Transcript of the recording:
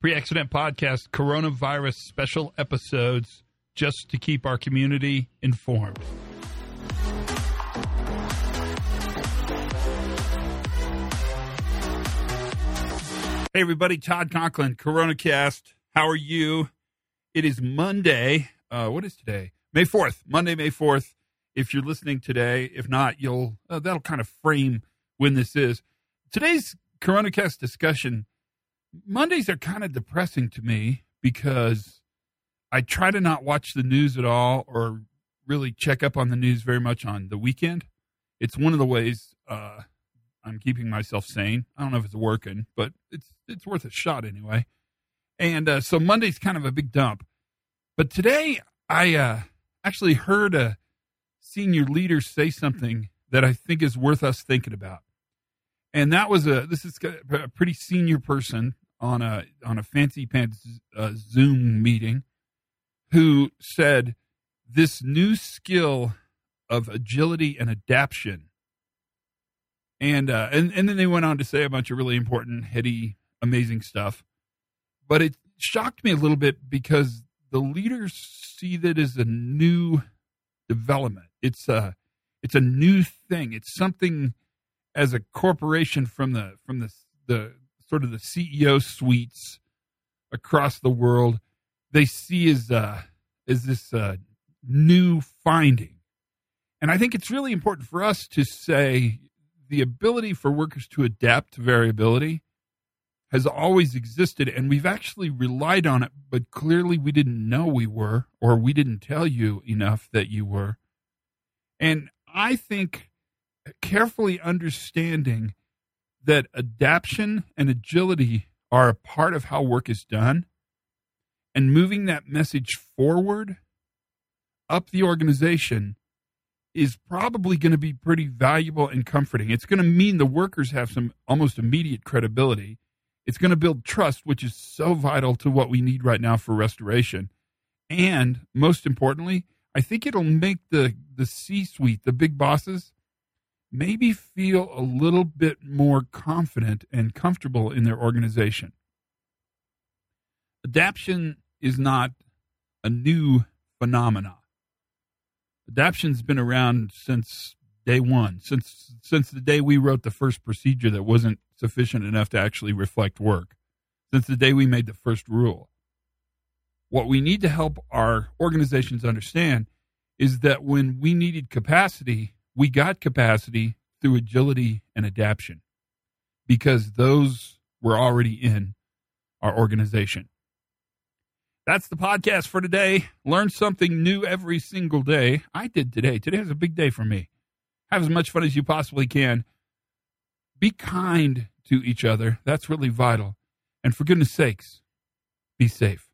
Pre accident podcast, coronavirus special episodes, just to keep our community informed. Hey, everybody, Todd Conklin, CoronaCast. How are you? It is Monday. Uh, what is today? May 4th. Monday, May 4th. If you're listening today, if not, you'll, uh, that'll kind of frame when this is. Today's CoronaCast discussion, Mondays are kind of depressing to me because I try to not watch the news at all or really check up on the news very much on the weekend. It's one of the ways uh, I'm keeping myself sane. I don't know if it's working, but it's it's worth a shot anyway. And uh, so Monday's kind of a big dump. But today I uh, actually heard a senior leader say something that I think is worth us thinking about. And that was a this is a pretty senior person on a on a fancy pants uh, Zoom meeting who said this new skill of agility and adaptation and uh, and and then they went on to say a bunch of really important, heady, amazing stuff. But it shocked me a little bit because the leaders see that as a new development. It's a it's a new thing. It's something as a corporation from the from the the sort of the CEO suites across the world they see as uh as this uh, new finding. And I think it's really important for us to say the ability for workers to adapt to variability has always existed and we've actually relied on it but clearly we didn't know we were or we didn't tell you enough that you were and i think carefully understanding that adaptation and agility are a part of how work is done and moving that message forward up the organization is probably going to be pretty valuable and comforting. It's going to mean the workers have some almost immediate credibility. It's going to build trust, which is so vital to what we need right now for restoration. And most importantly, I think it'll make the, the C suite, the big bosses, maybe feel a little bit more confident and comfortable in their organization. Adaptation is not a new phenomenon adaptation's been around since day one, since since the day we wrote the first procedure that wasn't sufficient enough to actually reflect work, since the day we made the first rule. What we need to help our organizations understand is that when we needed capacity, we got capacity through agility and adaptation because those were already in our organization. That's the podcast for today. Learn something new every single day. I did today. Today was a big day for me. Have as much fun as you possibly can. Be kind to each other. That's really vital. And for goodness sakes, be safe.